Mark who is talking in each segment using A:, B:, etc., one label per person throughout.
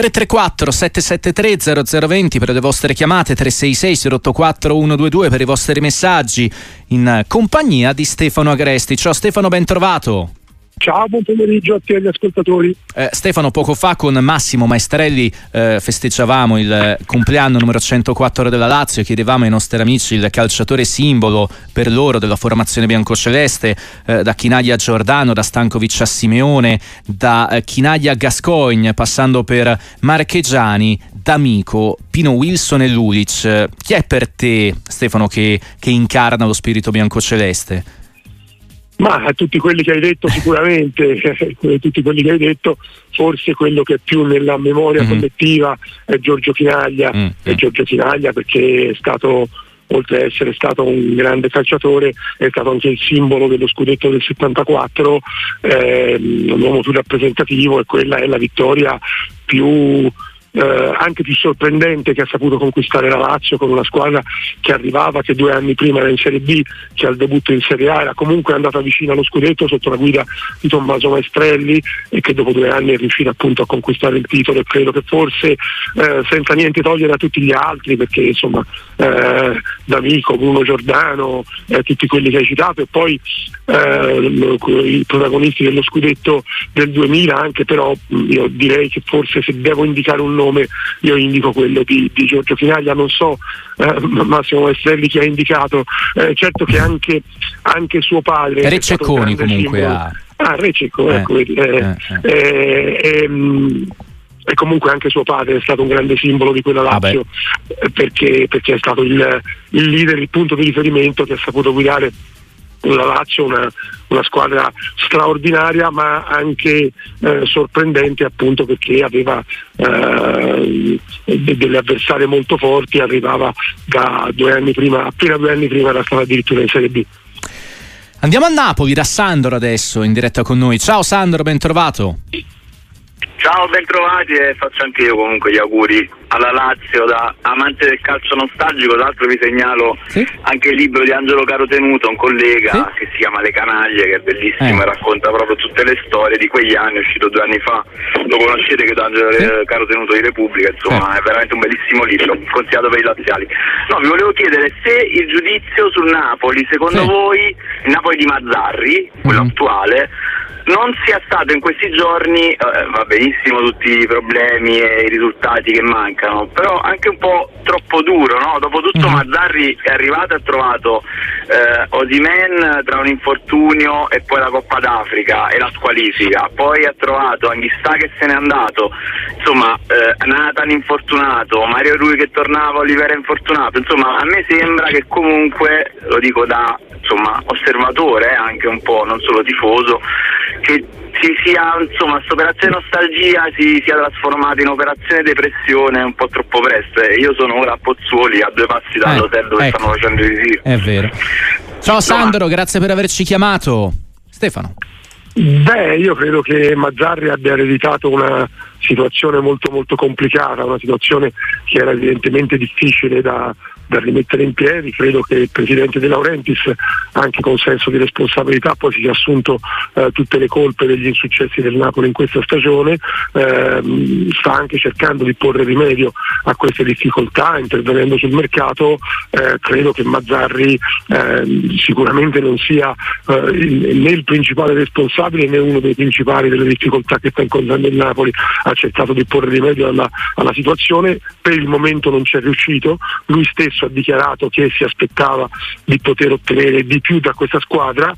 A: 334 773 0020 per le vostre chiamate, 366 084 122 per i vostri messaggi in compagnia di Stefano Agresti. Ciao Stefano, ben trovato.
B: Ciao, buon pomeriggio a te e agli ascoltatori.
A: Eh, Stefano, poco fa con Massimo Maestrelli eh, festeggiavamo il compleanno numero 104 della Lazio, chiedevamo ai nostri amici il calciatore simbolo per loro della formazione biancoceleste, eh, da Chinaglia a Giordano, da Stankovic a Simeone, da eh, Chinaglia a Gascoigne, passando per Marchegiani, D'Amico, Pino Wilson e Lulic. Chi è per te, Stefano, che, che incarna lo spirito biancoceleste?
B: Ma a tutti quelli che hai detto sicuramente, tutti quelli che hai detto, forse quello che è più nella memoria mm. collettiva è Giorgio Chinaglia, mm. è Giorgio Chinaglia perché è stato oltre ad essere stato un grande calciatore, è stato anche il simbolo dello scudetto del 74, eh, un uomo più rappresentativo e quella è la vittoria più eh, anche più sorprendente che ha saputo conquistare la Lazio con una squadra che arrivava, che due anni prima era in Serie B, che al debutto in Serie A era comunque andata vicino allo scudetto sotto la guida di Tommaso Maestrelli e che dopo due anni è riuscita appunto a conquistare il titolo e credo che forse eh, senza niente togliere a tutti gli altri perché insomma eh, D'Amico, Bruno Giordano, eh, tutti quelli che hai citato e poi eh, i protagonisti dello scudetto del 2000 anche però io direi che forse se devo indicare un nome io indico quello di, di Giorgio Finaglia, non so eh, Massimo Estrelli chi ha indicato, eh, certo che anche, anche suo padre...
A: Rececconi comunque ha...
B: Ah, Rececco, ecco, eh, eh, eh. Ehm, e comunque anche suo padre è stato un grande simbolo di quella Lazio perché, perché, è stato il, il leader, il punto di riferimento che ha saputo guidare la Lazio una, una squadra straordinaria ma anche eh, sorprendente appunto perché aveva eh, delle avversarie molto forti, arrivava da due anni prima, appena due anni prima era stata addirittura in Serie B.
A: Andiamo a Napoli da Sandro adesso in diretta con noi. Ciao Sandro, ben trovato.
C: Ciao, bentrovati e faccio anche io comunque gli auguri alla Lazio da amante del calcio nostalgico, tra l'altro vi segnalo sì? anche il libro di Angelo Carotenuto, un collega sì? che si chiama Le Canaglie, che è bellissimo eh. e racconta proprio tutte le storie di quegli anni, è uscito due anni fa, lo conoscete che è Angelo sì? Carotenuto di Repubblica, insomma è veramente un bellissimo libro, consigliato per i laziali. No, vi volevo chiedere se il giudizio sul Napoli, secondo voi, il Napoli di Mazzarri, quello mm-hmm. attuale, non sia stato in questi giorni, eh, va benissimo tutti i problemi e i risultati che mancano, però anche un po' troppo duro, no? Dopo tutto mm-hmm. Mazzarri è arrivato e ha trovato eh, Osimen tra un infortunio e poi la Coppa d'Africa e la squalifica, poi ha trovato Anghistà che se n'è andato, insomma eh, Nathan infortunato, Mario Rui che tornava, Olivera infortunato, insomma a me sembra che comunque, lo dico da insomma, osservatore, anche un po' non solo tifoso, che si sia, insomma, questa operazione nostalgia si sia trasformata in operazione depressione un po' troppo presto. E io sono ora a Pozzuoli, a due passi dall'hotel eh, dove ecco. stanno facendo i ritiri.
A: È vero. Ciao Sandro, grazie per averci chiamato. Stefano.
B: Beh, io credo che Mazzarri abbia ereditato una situazione molto molto complicata, una situazione che era evidentemente difficile da, da rimettere in piedi. Credo che il presidente De Laurentiis, anche con senso di responsabilità, poi si sia assunto eh, tutte le colpe degli insuccessi del Napoli in questa stagione, eh, sta anche cercando di porre rimedio a queste difficoltà, intervenendo sul mercato. Eh, credo che Mazzarri ehm, sicuramente non sia eh, né il principale responsabile né uno dei principali delle difficoltà che sta incontrando il Napoli. Ha cercato di porre rimedio alla, alla situazione, per il momento non ci è riuscito. Lui stesso stesso ha dichiarato che si aspettava di poter ottenere di più da questa squadra,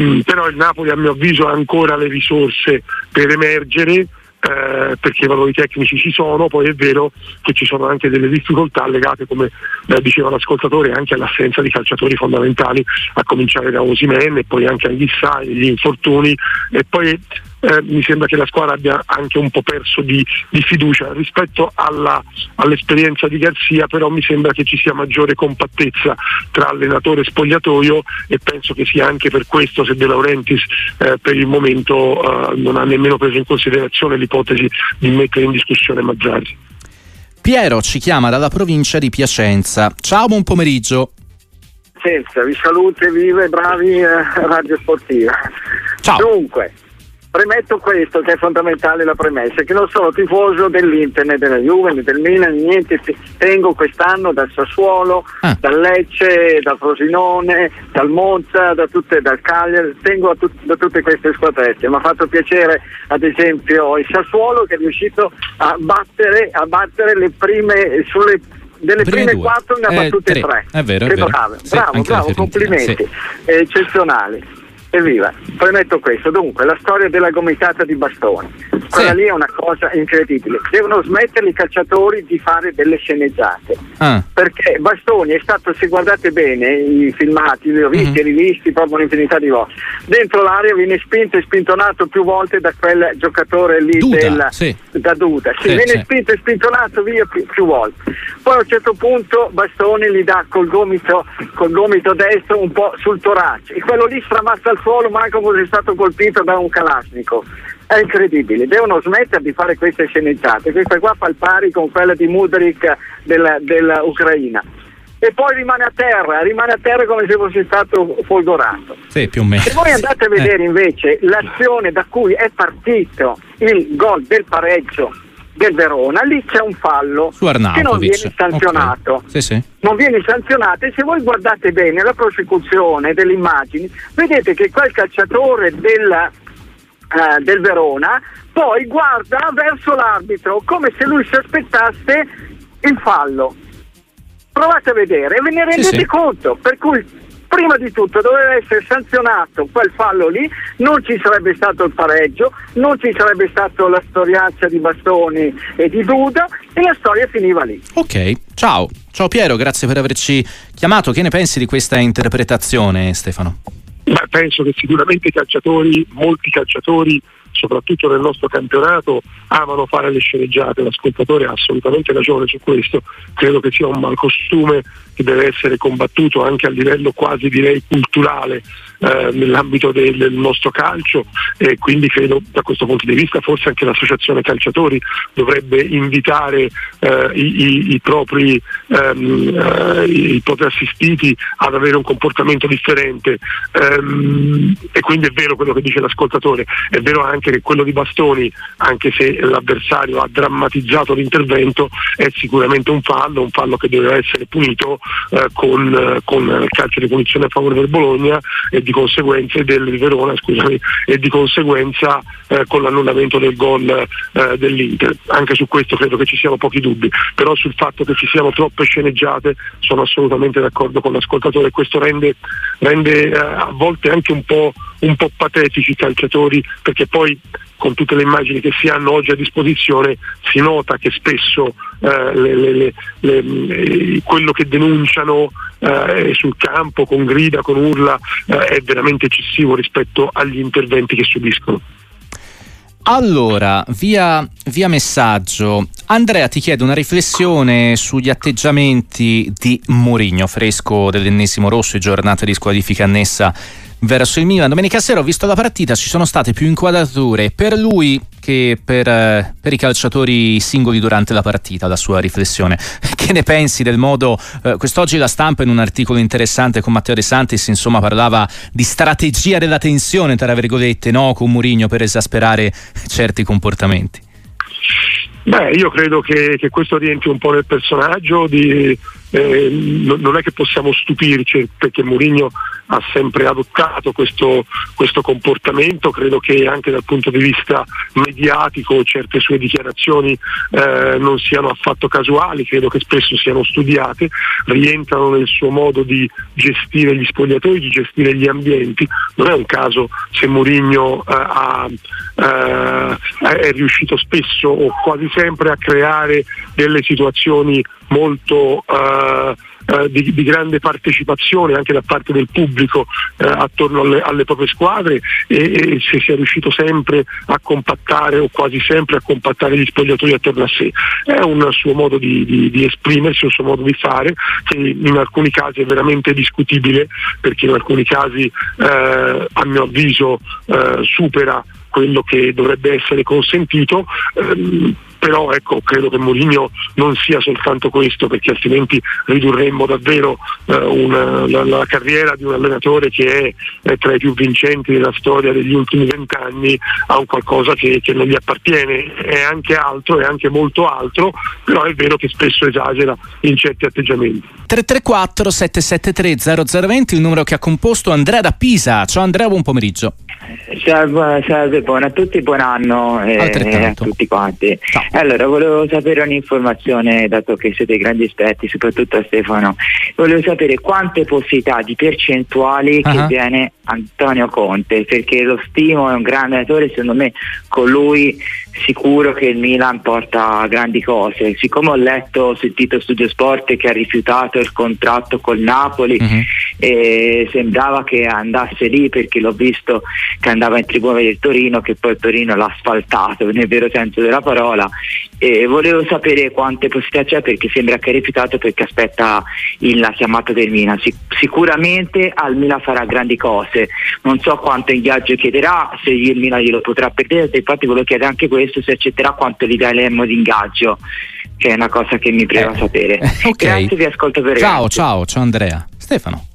B: mm, però il Napoli a mio avviso ha ancora le risorse per emergere. Eh, perché i valori tecnici ci sono, poi è vero che ci sono anche delle difficoltà legate, come eh, diceva l'ascoltatore, anche all'assenza di calciatori fondamentali, a cominciare da Osimen e poi anche agli Issai, gli infortuni e poi eh, mi sembra che la squadra abbia anche un po' perso di, di fiducia rispetto alla, all'esperienza di Garzia, però mi sembra che ci sia maggiore compattezza tra allenatore e spogliatoio e penso che sia anche per questo se De Laurentiis eh, per il momento eh, non ha nemmeno preso in considerazione l'ipotesi di mettere in discussione Mazzari.
A: Piero ci chiama dalla provincia di Piacenza. Ciao, buon pomeriggio.
D: Senza, vi saluto e vive bravi eh, Radio Sportiva.
A: Ciao.
D: Dunque, Premetto questo che è fondamentale la premessa, che non sono tifoso dell'Inter, né della Juve, né del Milan, niente, tengo quest'anno dal Sassuolo, ah. dal Lecce, dal Frosinone, dal Monza, da tutte, dal Cagliari, tengo tut- da tutte queste squadrette. Mi ha fatto piacere ad esempio il Sassuolo che è riuscito a battere, a battere le prime sulle delle prime, prime quattro ne ha eh, battute tre. tre.
A: È vero, è vero. Bravo,
D: sì, bravo, bravo complimenti. Sì. Eccezionali. Evviva, premetto questo, dunque la storia della gomitata di bastoni, quella sì. lì è una cosa incredibile, devono smettere i calciatori di fare delle sceneggiate, ah. perché Bastoni è stato, se guardate bene i filmati, li ho visti e mm-hmm. rivisti proprio un'infinità di volte, dentro l'area viene spinto e spintonato più volte da quel giocatore lì
A: Duda, del, sì.
D: da Duda, sì, sì, viene spinto e spintonato via più, più, volte, poi a un certo punto Bastoni gli dà col gomito, col gomito destro un po' sul torace e quello lì stramazza il suolo manco fosse stato colpito da un Kalashnikov. È incredibile, devono smettere di fare queste sceneggiate, questa qua fa il pari con quella di Mudrik dell'Ucraina. E poi rimane a terra, rimane a terra come se fosse stato folgorato.
A: Sì, più o meno.
D: Se voi andate a vedere eh. invece l'azione da cui è partito il gol del pareggio del Verona, lì c'è un fallo che non viene sanzionato.
A: Okay. Sì, sì.
D: Non viene sanzionato e se voi guardate bene la prosecuzione delle immagini, vedete che quel calciatore della, uh, del Verona poi guarda verso l'arbitro come se lui si aspettasse il fallo. Provate a vedere e ve ne rendete sì, conto, per cui prima di tutto doveva essere sanzionato quel fallo lì, non ci sarebbe stato il pareggio, non ci sarebbe stata la storiaccia di Bastoni e di Duda e la storia finiva lì.
A: Ok, ciao. Ciao Piero, grazie per averci chiamato. Che ne pensi di questa interpretazione, Stefano?
B: Beh, penso che sicuramente i calciatori, molti calciatori soprattutto nel nostro campionato, amano fare le sceneggiate, l'ascoltatore ha assolutamente ragione su questo, credo che sia un malcostume che deve essere combattuto anche a livello quasi direi culturale eh, nell'ambito del, del, nostro calcio e quindi credo da questo punto di vista forse anche l'associazione calciatori dovrebbe invitare eh, i, i, propri, ehm, eh, i, propri, assistiti ad avere un comportamento differente. Ehm, e quindi è vero quello che dice l'ascoltatore, è vero anche che quello di Bastoni, anche se l'avversario ha drammatizzato l'intervento, è sicuramente un fallo, un fallo che deve essere punito eh, con, con, il calcio di punizione a favore del Bologna e di conseguenza del Verona scusami, e di conseguenza eh, con l'annullamento del gol eh, dell'Inter. Anche su questo credo che ci siano pochi dubbi, però sul fatto che ci siano troppe sceneggiate sono assolutamente d'accordo con l'ascoltatore e questo rende, rende eh, a volte anche un po', un po' patetici i calciatori perché poi con tutte le immagini che si hanno oggi a disposizione si nota che spesso eh, le, le, le, quello che denunciano eh, sul campo con grida, con urla eh, è veramente eccessivo rispetto agli interventi che subiscono.
A: Allora, via, via, messaggio, Andrea ti chiede una riflessione sugli atteggiamenti di Mourinho, fresco dell'ennesimo rosso e giornata di squalifica annessa verso il Milan. Domenica sera ho visto la partita, ci sono state più inquadrature per lui che per, eh, per, i calciatori singoli durante la partita, la sua riflessione. Che ne pensi del modo, eh, quest'oggi la stampa in un articolo interessante con Matteo De Santis insomma parlava di strategia della tensione tra virgolette no? con Murigno per esasperare certi comportamenti.
B: Beh, io credo che, che questo rientri un po' nel personaggio di eh, non è che possiamo stupirci perché Mourinho ha sempre adottato questo, questo, comportamento, credo che anche dal punto di vista mediatico certe sue dichiarazioni eh, non siano affatto casuali, credo che spesso siano studiate, rientrano nel suo modo di gestire gli spogliatori, di gestire gli ambienti, non è un caso se Mourinho eh, eh, è riuscito spesso o quasi sempre a creare delle situazioni molto eh, di, di, grande partecipazione anche da parte del pubblico eh, attorno alle, alle, proprie squadre e, e, se sia riuscito sempre a compattare o quasi sempre a compattare gli spogliatori attorno a sé. È un suo modo di, di, di esprimersi, un suo modo di fare che in alcuni casi è veramente discutibile perché in alcuni casi eh, a mio avviso eh, supera quello che dovrebbe essere consentito. Ehm, però ecco, credo che Mourinho non sia soltanto questo perché altrimenti ridurremmo davvero eh, una, la, la, carriera di un allenatore che è, è, tra i più vincenti della storia degli ultimi vent'anni a un qualcosa che, che non gli appartiene, è anche altro, è anche molto altro, però è vero che spesso esagera in certi atteggiamenti.
A: 334 773 0020 il numero che ha composto Andrea da Pisa. Ciao Andrea, buon pomeriggio.
E: Salve, salve buon a tutti, buon anno eh, a tutti quanti. Ciao. Allora, volevo sapere un'informazione, dato che siete grandi esperti, soprattutto a Stefano. Volevo sapere quante possibilità di percentuali uh-huh. che viene Antonio Conte, perché lo stimo, è un grande allenatore, secondo me con lui sicuro che il Milan porta grandi cose. Siccome ho letto, ho sentito Studio Sport che ha rifiutato il contratto col Napoli uh-huh. e sembrava che andasse lì perché l'ho visto che andava in tribuna del Torino, che poi il Torino l'ha asfaltato nel vero senso della parola. E volevo sapere quante possibilità c'è perché sembra che ha rifiutato perché aspetta il, la chiamata del Milan. Sic- sicuramente al Milan farà grandi cose, non so quanto ingaggio chiederà, se il Milan glielo potrà perdere, infatti volevo chiedere anche questo, se accetterà quanto gli daremo di ingaggio che è una cosa che mi preva eh, sapere. Okay. Grazie, vi ascolto per
A: Ciao, ciao, ciao Andrea. Stefano.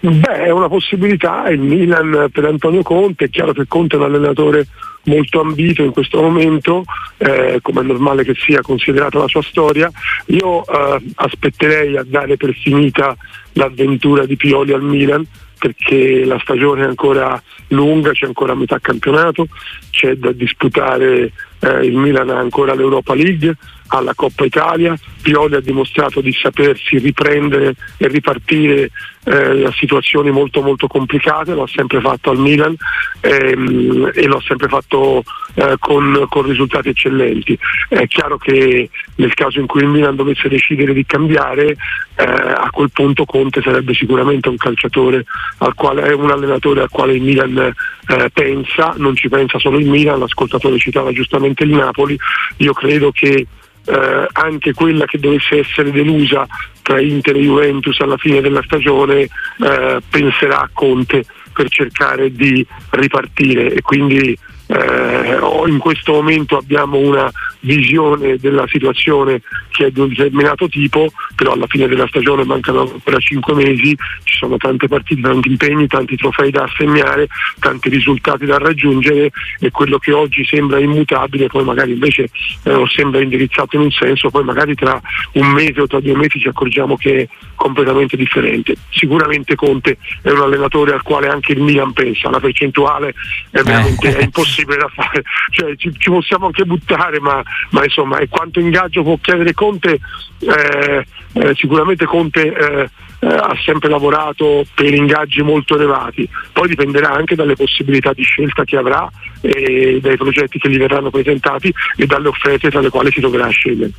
B: Beh, è una possibilità, il Milan per Antonio Conte, è chiaro che Conte è un allenatore molto ambito in questo momento, eh, come è normale che sia considerata la sua storia. Io eh, aspetterei a dare per finita l'avventura di Pioli al Milan perché la stagione è ancora lunga, c'è ancora metà campionato, c'è da disputare eh, il Milan ha ancora l'Europa League, alla Coppa Italia, Pioli ha dimostrato di sapersi riprendere e ripartire eh, da situazioni molto molto complicate, l'ha sempre fatto al Milan ehm, e l'ha sempre fatto eh, con, con, risultati eccellenti. È chiaro che nel caso in cui il Milan dovesse decidere di cambiare, eh, a quel punto Conte sarebbe sicuramente un calciatore al quale è un allenatore al quale il Milan eh, pensa, non ci pensa solo il Milan, l'ascoltatore citava giustamente il Napoli, io credo che eh, anche quella che dovesse essere delusa tra Inter e Juventus alla fine della stagione eh, penserà a Conte per cercare di ripartire e quindi eh, in questo momento abbiamo una visione della situazione che è di un determinato tipo, però alla fine della stagione mancano ancora cinque mesi, ci sono tante partite, tanti impegni, tanti trofei da assegnare, tanti risultati da raggiungere e quello che oggi sembra immutabile poi magari invece eh, sembra indirizzato in un senso, poi magari tra un mese o tra due mesi ci accorgiamo che è completamente differente. Sicuramente Conte è un allenatore al quale anche il Milan pensa, la percentuale è veramente è impossibile da fare, cioè, ci, ci possiamo anche buttare ma ma insomma e quanto ingaggio può chiedere Conte eh, eh, sicuramente Conte eh, eh, ha sempre lavorato per ingaggi molto elevati. Poi dipenderà anche dalle possibilità di scelta che avrà e dai progetti che gli verranno presentati e dalle offerte tra le quali si dovrà scegliere.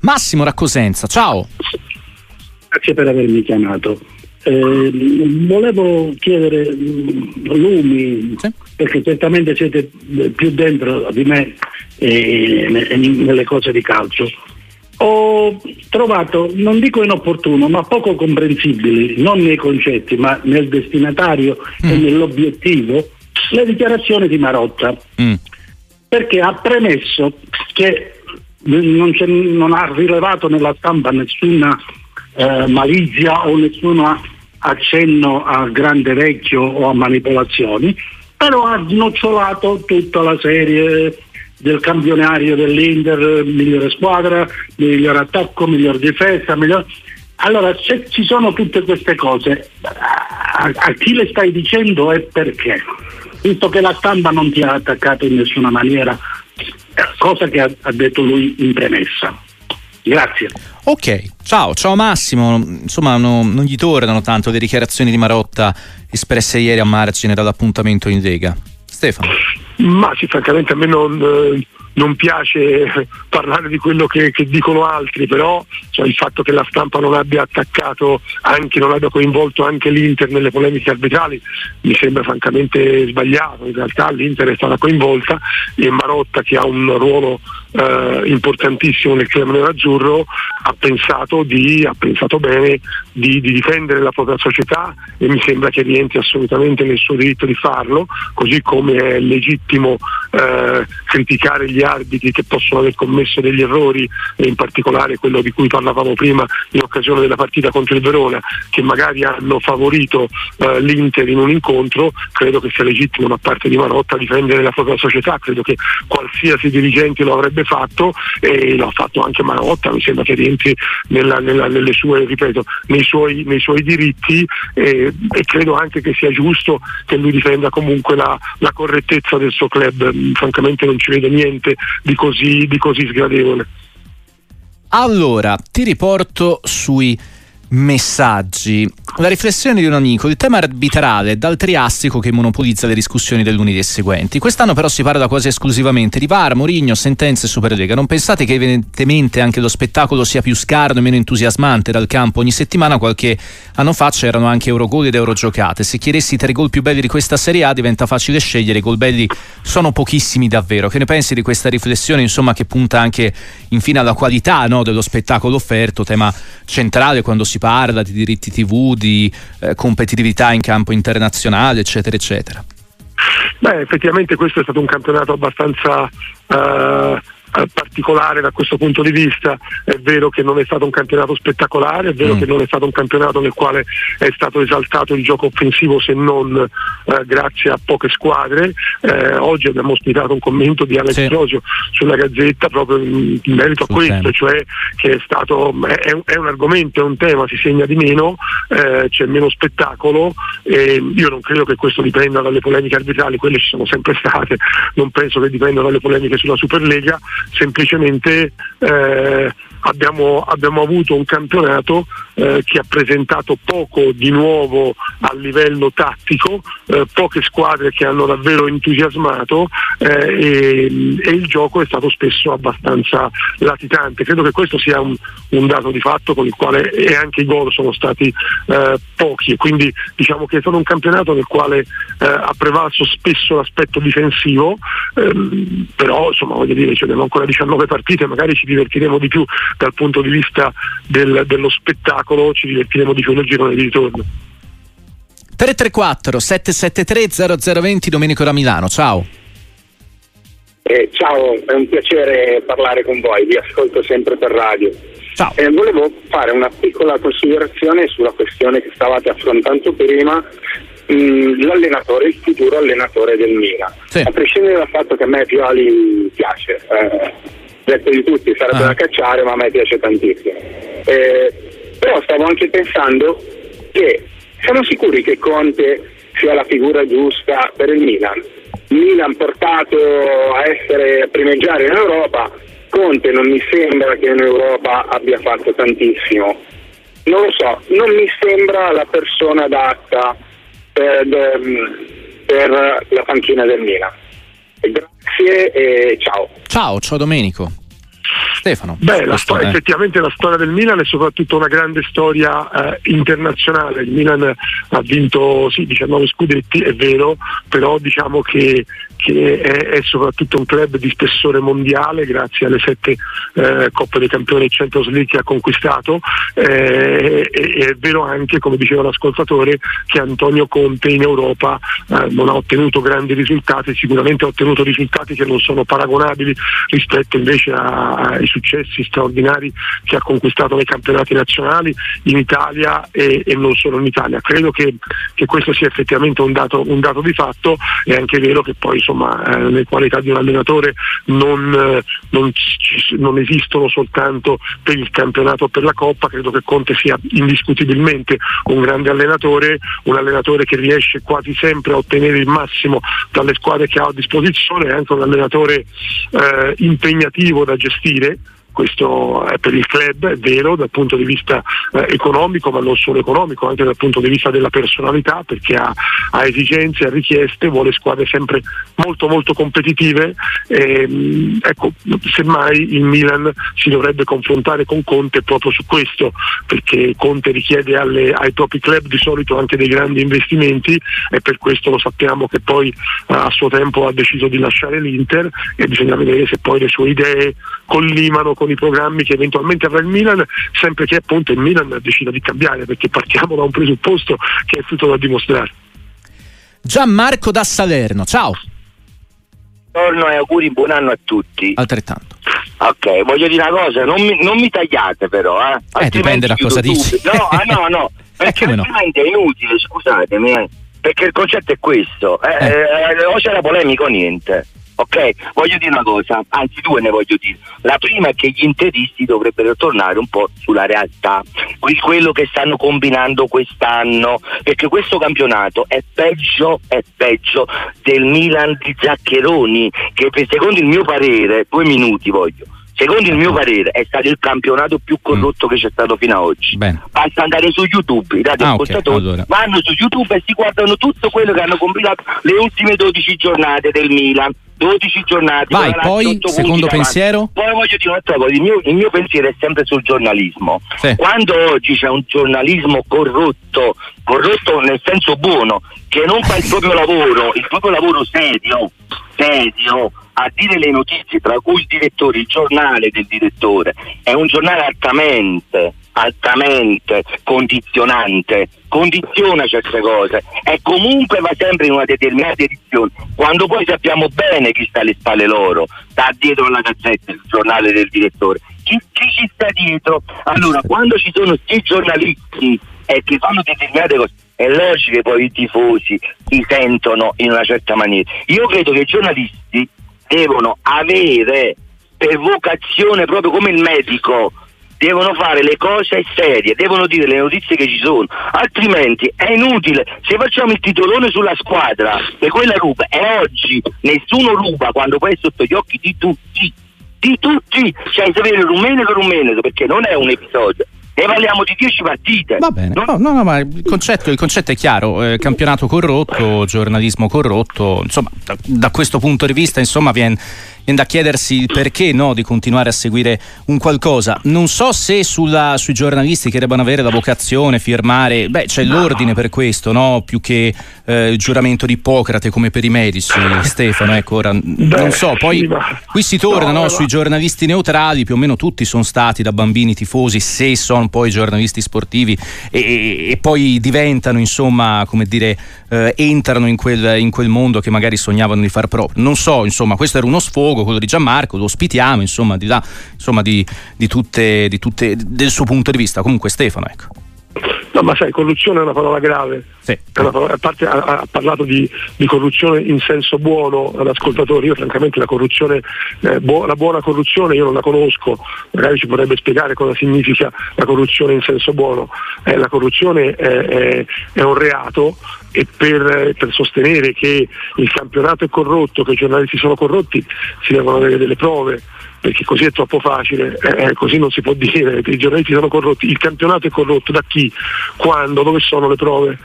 A: Massimo Raccosenza ciao.
F: Grazie per avermi chiamato. Eh, volevo chiedere mm, Lumi, sì. Perché certamente siete più dentro di me eh, nelle cose di calcio. Ho trovato, non dico inopportuno, ma poco comprensibili, non nei concetti, ma nel destinatario mm. e nell'obiettivo, le dichiarazioni di Marotta. Mm. Perché ha premesso che non, non, ha rilevato nella stampa nessuna eh, malizia o nessuna accenno a grande vecchio o a manipolazioni, però ha snocciolato tutta la serie del campionario dell'Inter, migliore squadra, miglior attacco, miglior difesa, miglior... Allora, se ci sono tutte queste cose, a, a, chi le stai dicendo e perché? Visto che la stampa non ti ha attaccato in nessuna maniera, cosa che ha, ha detto lui in premessa. Grazie.
A: Ok, ciao, ciao Massimo. Insomma, no, non gli tornano tanto le dichiarazioni di Marotta espresse ieri a margine dall'appuntamento in Lega. Stefano.
B: Ma sì, francamente a me non, eh, non piace parlare di quello che, che dicono altri, però cioè, il fatto che la stampa non abbia attaccato anche, non abbia coinvolto anche l'Inter nelle polemiche arbitrali mi sembra francamente sbagliato. In realtà l'Inter è stata coinvolta e Marotta che ha un ruolo eh, importantissimo nel club nerazzurro ha pensato, di, ha pensato bene di, di, difendere la propria società e mi sembra che rientri assolutamente nel suo diritto di farlo, così come è legittimo eh, criticare gli arbitri che possono aver commesso degli errori e in particolare quello di cui parlavamo prima in occasione della partita contro il Verona che magari hanno favorito eh, l'Inter in un incontro, credo che sia legittimo da parte di Marotta difendere la propria società, credo che qualsiasi dirigente lo avrebbe fatto e l'ha fatto anche Marotta, mi sembra che rientri nella, nella, sue, ripeto, nei, suoi, nei suoi diritti e, e, credo anche che sia giusto che lui difenda comunque la, la correttezza del suo club francamente non ci vedo niente di così, di così sgradevole.
A: Allora, ti riporto sui messaggi. La riflessione di un amico, il tema arbitrale dal triassico che monopolizza le discussioni del lunedì seguenti. Quest'anno però si parla quasi esclusivamente di VAR, Mourinho, sentenze Superlega. Non pensate che evidentemente anche lo spettacolo sia più scarno e meno entusiasmante dal campo ogni settimana? Qualche anno fa c'erano anche Eurogol ed Eurogiocate. Se chiedessi i tre gol più belli di questa Serie A diventa facile scegliere, i gol belli sono pochissimi davvero. Che ne pensi di questa riflessione, insomma, che punta anche infine alla qualità no, dello spettacolo offerto, tema centrale quando si parla di diritti TV, di eh, competitività in campo internazionale, eccetera, eccetera.
B: Beh, effettivamente questo è stato un campionato abbastanza eh, particolare da questo punto di vista. È vero che non è stato un campionato spettacolare, è vero mm. che non è stato un campionato nel quale è stato esaltato il gioco offensivo se non eh, grazie a poche squadre. Eh, oggi abbiamo ospitato un commento di Alex sì. Rosio sulla Gazzetta proprio in, in merito Sul a questo, tema. cioè che è stato è, è, un argomento, è un tema, si segna di meno, eh, c'è meno spettacolo e io non credo che questo dipenda dalle polemiche arbitrali, quelle ci sono sempre state, non penso che dipendano dalle polemiche sulla Superlega, semplicemente eh, abbiamo, abbiamo, avuto un campionato eh, che ha presentato poco di nuovo a livello tattico, eh, poche squadre che hanno davvero entusiasmato eh, e, e, il gioco è stato spesso abbastanza latitante. Credo che questo sia un, un dato di fatto con il quale e anche i gol sono stati eh, pochi quindi diciamo che è stato un campionato nel quale eh, ha prevalso spesso l'aspetto difensivo, ehm, però insomma voglio dire ci abbiamo ancora 19 partite, magari ci divertiremo di più dal punto di vista del, dello spettacolo, ci divertiremo di più nel girone di ritorno.
A: 334 773 0020 Domenico da Milano, ciao.
G: Eh, ciao, è un piacere parlare con voi, vi ascolto sempre per radio. Eh, volevo fare una piccola considerazione sulla questione che stavate affrontando prima, mh, mm, l'allenatore, il futuro allenatore del Milan. Sì. A prescindere dal fatto che a me Pioli piace, eh, detto di tutti sarebbe ah. da cacciare, ma a me piace tantissimo. Eh, però stavo anche pensando che siamo sicuri che Conte sia la figura giusta per il Milan. Milan portato a essere a primeggiare in Europa Conte non mi sembra che in Europa abbia fatto tantissimo. Non lo so, non mi sembra la persona adatta per, per la panchina del Milan. Grazie e ciao.
A: Ciao, ciao Domenico. Stefano.
B: Beh, la sto- effettivamente la storia del Milan è soprattutto una grande storia eh, internazionale. Il Milan ha vinto sì, 19 scudetti, è vero, però diciamo che che è, è, soprattutto un club di spessore mondiale grazie alle sette eh, Coppe dei Campioni e Champions League che ha conquistato eh, e, è vero anche, come diceva l'ascoltatore, che Antonio Conte in Europa eh, non ha ottenuto grandi risultati, sicuramente ha ottenuto risultati che non sono paragonabili rispetto invece ai successi straordinari che ha conquistato nei campionati nazionali in Italia e, e non solo in Italia. Credo che, che questo sia effettivamente un dato, un dato, di fatto, è anche vero che poi insomma, eh, le qualità di un allenatore non, eh, non, non, esistono soltanto per il campionato o per la Coppa, credo che Conte sia indiscutibilmente un grande allenatore, un allenatore che riesce quasi sempre a ottenere il massimo dalle squadre che ha a disposizione, è anche un allenatore eh, impegnativo da gestire investire questo è per il club, è vero, dal punto di vista eh, economico, ma non solo economico, anche dal punto di vista della personalità, perché ha, ha esigenze, ha richieste, vuole squadre sempre molto molto competitive. E, ehm, ecco, semmai il Milan si dovrebbe confrontare con Conte proprio su questo, perché Conte richiede alle, ai propri club di solito anche dei grandi investimenti e per questo lo sappiamo che poi a suo tempo ha deciso di lasciare l'Inter e bisogna vedere se poi le sue idee collimano con i programmi che eventualmente avrà il Milan, sempre che appunto il Milan decida di cambiare, perché partiamo da un presupposto che è tutto da dimostrare.
A: Gianmarco da Salerno, ciao.
H: Buongiorno e auguri, buon anno a tutti.
A: Altrettanto.
H: Ok, voglio dire una cosa, non mi, non mi tagliate però, eh.
A: eh dipende da cosa dici.
H: No, ah, no, no, perché altrimenti no. è inutile, scusatemi, eh, perché il concetto è questo, eh, eh. eh o c'era polemico o niente. Ok, voglio dire una cosa, anzi due ne voglio dire. La prima è che gli interisti dovrebbero tornare un po' sulla realtà, quello che stanno combinando quest'anno, perché questo campionato è peggio, è peggio del Milan di Zaccheroni, che secondo il mio parere, due minuti voglio, secondo il mio parere è stato il campionato più corrotto mm. che c'è stato fino ad oggi.
A: Bene.
H: Basta andare su YouTube, i radioascoltatori ah, okay, allora. vanno su YouTube e si guardano tutto quello che hanno combinato le ultime 12 giornate del Milan. 12 giornate.
A: Vai, poi secondo pensiero?
H: Poi voglio dire un'altra cosa, il mio, il mio pensiero è sempre sul giornalismo. Sì. Quando oggi c'è un giornalismo corrotto, corrotto nel senso buono, che non fa il proprio lavoro, il proprio lavoro serio, serio, a dire le notizie, tra cui il direttore, il giornale del direttore, è un giornale altamente, altamente condizionante, condiziona certe cose e comunque va sempre in una determinata direzione, quando poi sappiamo bene chi sta alle spalle loro, sta dietro la gazzetta, il giornale del direttore, chi, chi ci sta dietro? Allora, quando ci sono questi giornalisti e che fanno determinate cose, è logico che poi i tifosi si sentono in una certa maniera. Io credo che i giornalisti devono avere per vocazione proprio come il medico devono fare le cose serie, devono dire le notizie che ci sono, altrimenti è inutile. Se facciamo il titolone sulla squadra che quella ruba e oggi nessuno ruba quando poi è sotto gli occhi di tutti, di tutti, cioè sapere rumeno che rumeno perché non è un episodio, ne parliamo di 10 partite.
A: Va bene, no? No, no, ma il concetto, il concetto è chiaro, eh, campionato corrotto, giornalismo corrotto, insomma da, da questo punto di vista insomma viene viene da chiedersi perché no, di continuare a seguire un qualcosa. Non so se sulla, sui giornalisti che debbano avere la vocazione, firmare, beh c'è l'ordine per questo, no? più che eh, il giuramento di Ippocrate come per i medici, Stefano, ecco ora beh, non so, poi qui si torna no, no, sui giornalisti neutrali, più o meno tutti sono stati da bambini tifosi, se sono poi giornalisti sportivi e, e poi diventano insomma, come dire, eh, entrano in quel, in quel mondo che magari sognavano di far proprio. Non so, insomma, questo era uno sfogo luogo, quello di Gianmarco, lo ospitiamo, insomma, di là, insomma, di, di, tutte, di tutte, del suo punto di vista. Comunque Stefano, ecco.
B: No, ma sai, corruzione è una parola grave.
A: Sì.
B: Parola, a parte ha, ha parlato di, di, corruzione in senso buono all'ascoltatore, io francamente la corruzione, eh, bu- la buona corruzione io non la conosco, magari ci potrebbe spiegare cosa significa la corruzione in senso buono. Eh, la corruzione è, è, è un reato e per, per, sostenere che il campionato è corrotto, che i giornalisti sono corrotti, si devono avere delle prove perché così è troppo facile, eh, eh, così non si può dire, i giornalisti sono corrotti, il campionato è corrotto da chi, quando, dove sono le prove?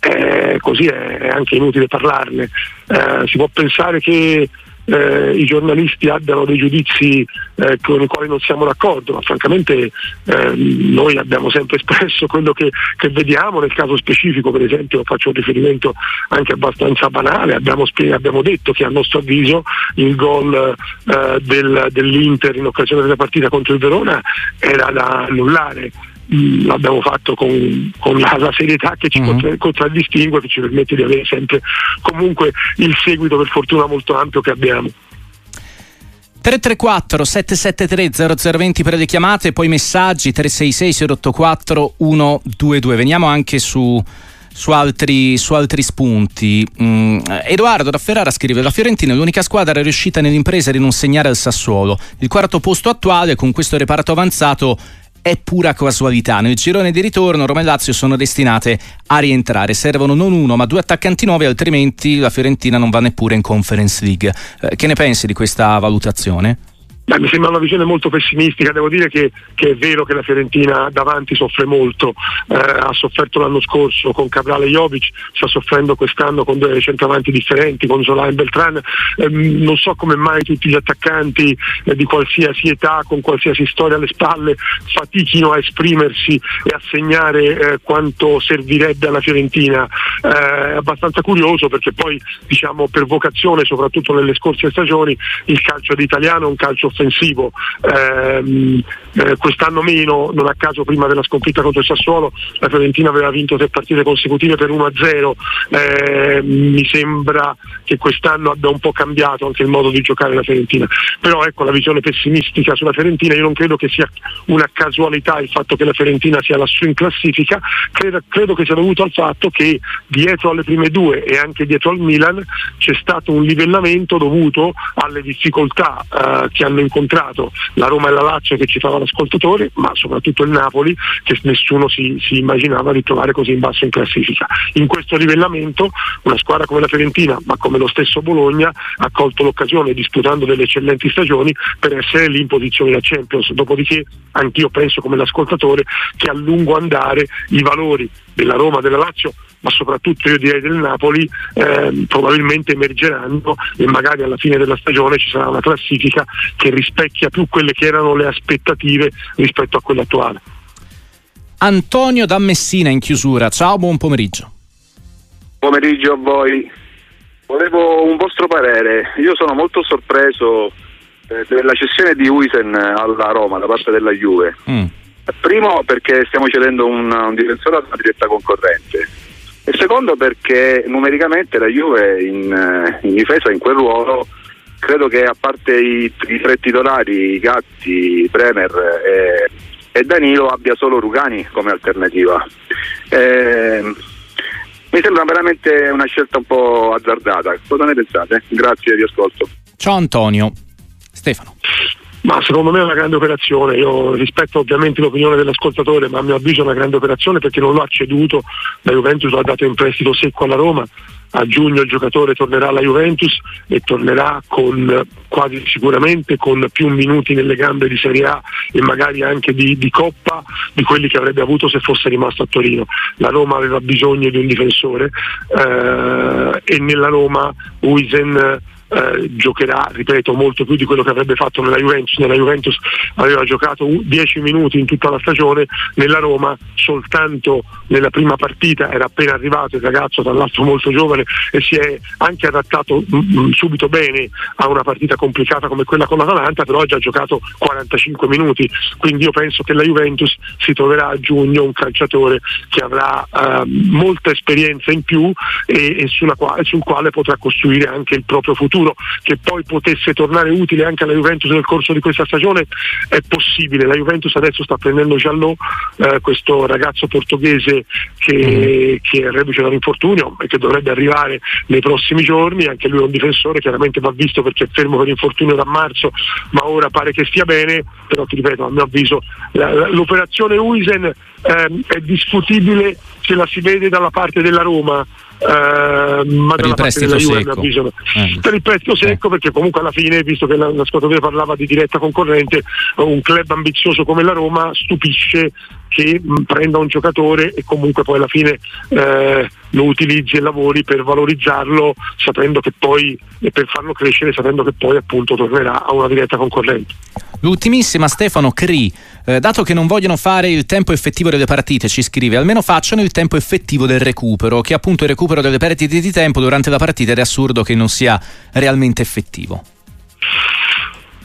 B: Eh, così è anche inutile parlarne. Eh, si può pensare che eh, i giornalisti abbiano dei giudizi eh, con i quali non siamo d'accordo, ma francamente eh, noi abbiamo sempre espresso quello che, che, vediamo, nel caso specifico per esempio faccio un riferimento anche abbastanza banale, abbiamo, abbiamo detto che a nostro avviso il gol eh, del, dell'Inter in occasione della partita contro il Verona era da annullare l'abbiamo fatto con, con la, la, serietà che ci uh-huh. contraddistingue, che ci permette di avere sempre comunque il seguito per fortuna molto ampio che abbiamo.
A: 334 773 0020 per le chiamate, poi messaggi 366 084 122. Veniamo anche su, su, altri, su altri, spunti. Mm, Edoardo da Ferrara scrive: La Fiorentina è l'unica squadra riuscita nell'impresa di non segnare al Sassuolo. Il quarto posto attuale con questo reparto avanzato è pura casualità. Nel girone di ritorno Roma e Lazio sono destinate a rientrare. Servono non uno ma due attaccanti nuovi, altrimenti la Fiorentina non va neppure in Conference League. Eh, che ne pensi di questa valutazione?
B: Beh, mi sembra una visione molto pessimistica, devo dire che, che, è vero che la Fiorentina davanti soffre molto, eh, ha sofferto l'anno scorso con Cabrale e Jovic, sta soffrendo quest'anno con due centravanti differenti, con Zola e Beltran, eh, non so come mai tutti gli attaccanti eh, di qualsiasi età, con qualsiasi storia alle spalle, fatichino a esprimersi e a segnare eh, quanto servirebbe alla Fiorentina, eh, è abbastanza curioso perché poi diciamo per vocazione, soprattutto nelle scorse stagioni, il calcio italiano è un calcio offensivo, ehm, eh, quest'anno meno, non a caso prima della sconfitta contro il Sassuolo la Fiorentina aveva vinto tre partite consecutive per 1-0, eh, mi sembra che quest'anno abbia un po' cambiato anche il modo di giocare la Fiorentina, però ecco la visione pessimistica sulla Fiorentina, io non credo che sia una casualità il fatto che la Fiorentina sia lassù in classifica, credo, credo che sia dovuto al fatto che dietro alle prime due e anche dietro al Milan c'è stato un livellamento dovuto alle difficoltà eh, che hanno incontrato la Roma e la Lazio che citava l'ascoltatore, ma soprattutto il Napoli che nessuno si, si immaginava di trovare così in basso in classifica. In questo livellamento una squadra come la Fiorentina, ma come lo stesso Bologna, ha colto l'occasione disputando delle eccellenti stagioni per essere lì in posizione da Champions. Dopodiché anch'io penso come l'ascoltatore che a lungo andare i valori della Roma, della Lazio ma soprattutto io direi del Napoli, eh, probabilmente emergeranno e magari alla fine della stagione ci sarà una classifica che rispecchia più quelle che erano le aspettative rispetto a quelle attuali.
A: Antonio da Messina in chiusura, ciao, buon pomeriggio.
I: Pomeriggio a voi. Volevo un vostro parere. Io sono molto sorpreso eh, della cessione di Uisen alla Roma da parte della Juve. Mm. Primo perché stiamo cedendo un, un difensore ad una diretta concorrente e secondo perché numericamente la Juve in, eh, in difesa in quel ruolo credo che a parte i, i tre titolari, Gatti, Bremer e, e, Danilo abbia solo Rugani come alternativa. Eh, mi sembra veramente una scelta un po' azzardata. Cosa ne pensate? Grazie, vi ascolto.
A: Ciao Antonio. Stefano.
B: Ma secondo me è una grande operazione, io rispetto ovviamente l'opinione dell'ascoltatore, ma a mio avviso è una grande operazione perché non lo ha ceduto, la Juventus l'ha dato in prestito secco alla Roma, a giugno il giocatore tornerà alla Juventus e tornerà con quasi sicuramente con più minuti nelle gambe di Serie A e magari anche di, di, Coppa di quelli che avrebbe avuto se fosse rimasto a Torino. La Roma aveva bisogno di un difensore eh, e nella Roma Uisen eh, giocherà, ripeto, molto più di quello che avrebbe fatto nella Juventus. Nella Juventus aveva giocato 10 minuti in tutta la stagione, nella Roma soltanto nella prima partita era appena arrivato il ragazzo, tra l'altro molto giovane, e si è anche adattato mh, mm, mm, subito bene a una partita complicata come quella con l'Atalanta, però ha già giocato 45 minuti, quindi io penso che la Juventus si troverà a giugno un calciatore che avrà eh, molta esperienza in più e, e quale, sul quale potrà costruire anche il proprio futuro futuro che poi potesse tornare utile anche alla Juventus nel corso di questa stagione è possibile. La Juventus adesso sta prendendo Giallò, eh, questo ragazzo portoghese che, mm. che è reduce dall'infortunio e che dovrebbe arrivare nei prossimi giorni, anche lui è un difensore, chiaramente va visto perché è fermo per infortunio da marzo, ma ora pare che stia bene, però ti ripeto, a mio avviso l'operazione Uisen eh, è discutibile se la si vede dalla parte della Roma ma per il prestito secco. Eh. Per il prestito secco, perché comunque alla fine, visto che l'ascoltatore parlava di diretta concorrente, un club ambizioso come la Roma stupisce che prenda un giocatore e comunque poi alla fine eh, lo utilizzi e lavori per valorizzarlo sapendo che poi e per farlo crescere sapendo che poi appunto tornerà a una diretta concorrente.
A: L'ultimissima Stefano Cri, eh, dato che non vogliono fare il tempo effettivo delle partite, ci scrive, almeno facciano il tempo effettivo del recupero, che appunto il recupero delle perdite di tempo durante la partita è assurdo che non sia realmente effettivo.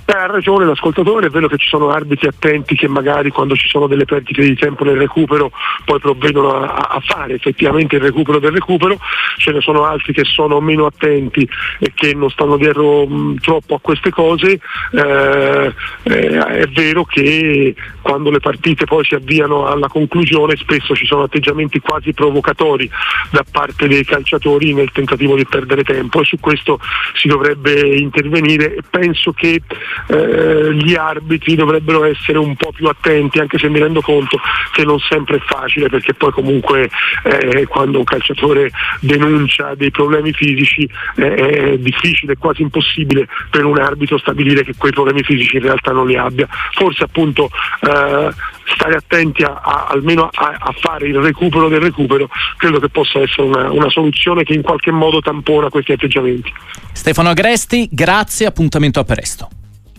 B: Beh, ha ragione l'ascoltatore, è vero che ci sono arbitri attenti che magari quando ci sono delle perdite di tempo nel recupero poi provvedono a, a fare effettivamente il recupero del recupero, ce ne sono altri che sono meno attenti e che non stanno dietro mh, troppo a queste cose. Eh, eh, è vero che quando le partite poi si avviano alla conclusione spesso ci sono atteggiamenti quasi provocatori da parte dei calciatori nel tentativo di perdere tempo e su questo si dovrebbe intervenire e penso che eh, gli arbitri dovrebbero essere un po' più attenti, anche se mi rendo conto che non sempre è facile perché poi comunque eh, quando un calciatore denuncia dei problemi fisici eh, è difficile, quasi impossibile per un arbitro stabilire che quei problemi fisici in realtà non li abbia. Forse appunto eh, stare attenti a, a, almeno a, a, fare il recupero del recupero credo che possa essere una, una soluzione che in qualche modo tampona questi atteggiamenti.
A: Stefano Agresti, grazie, appuntamento a presto.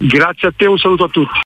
B: Grazie a te, un saluto a tutti.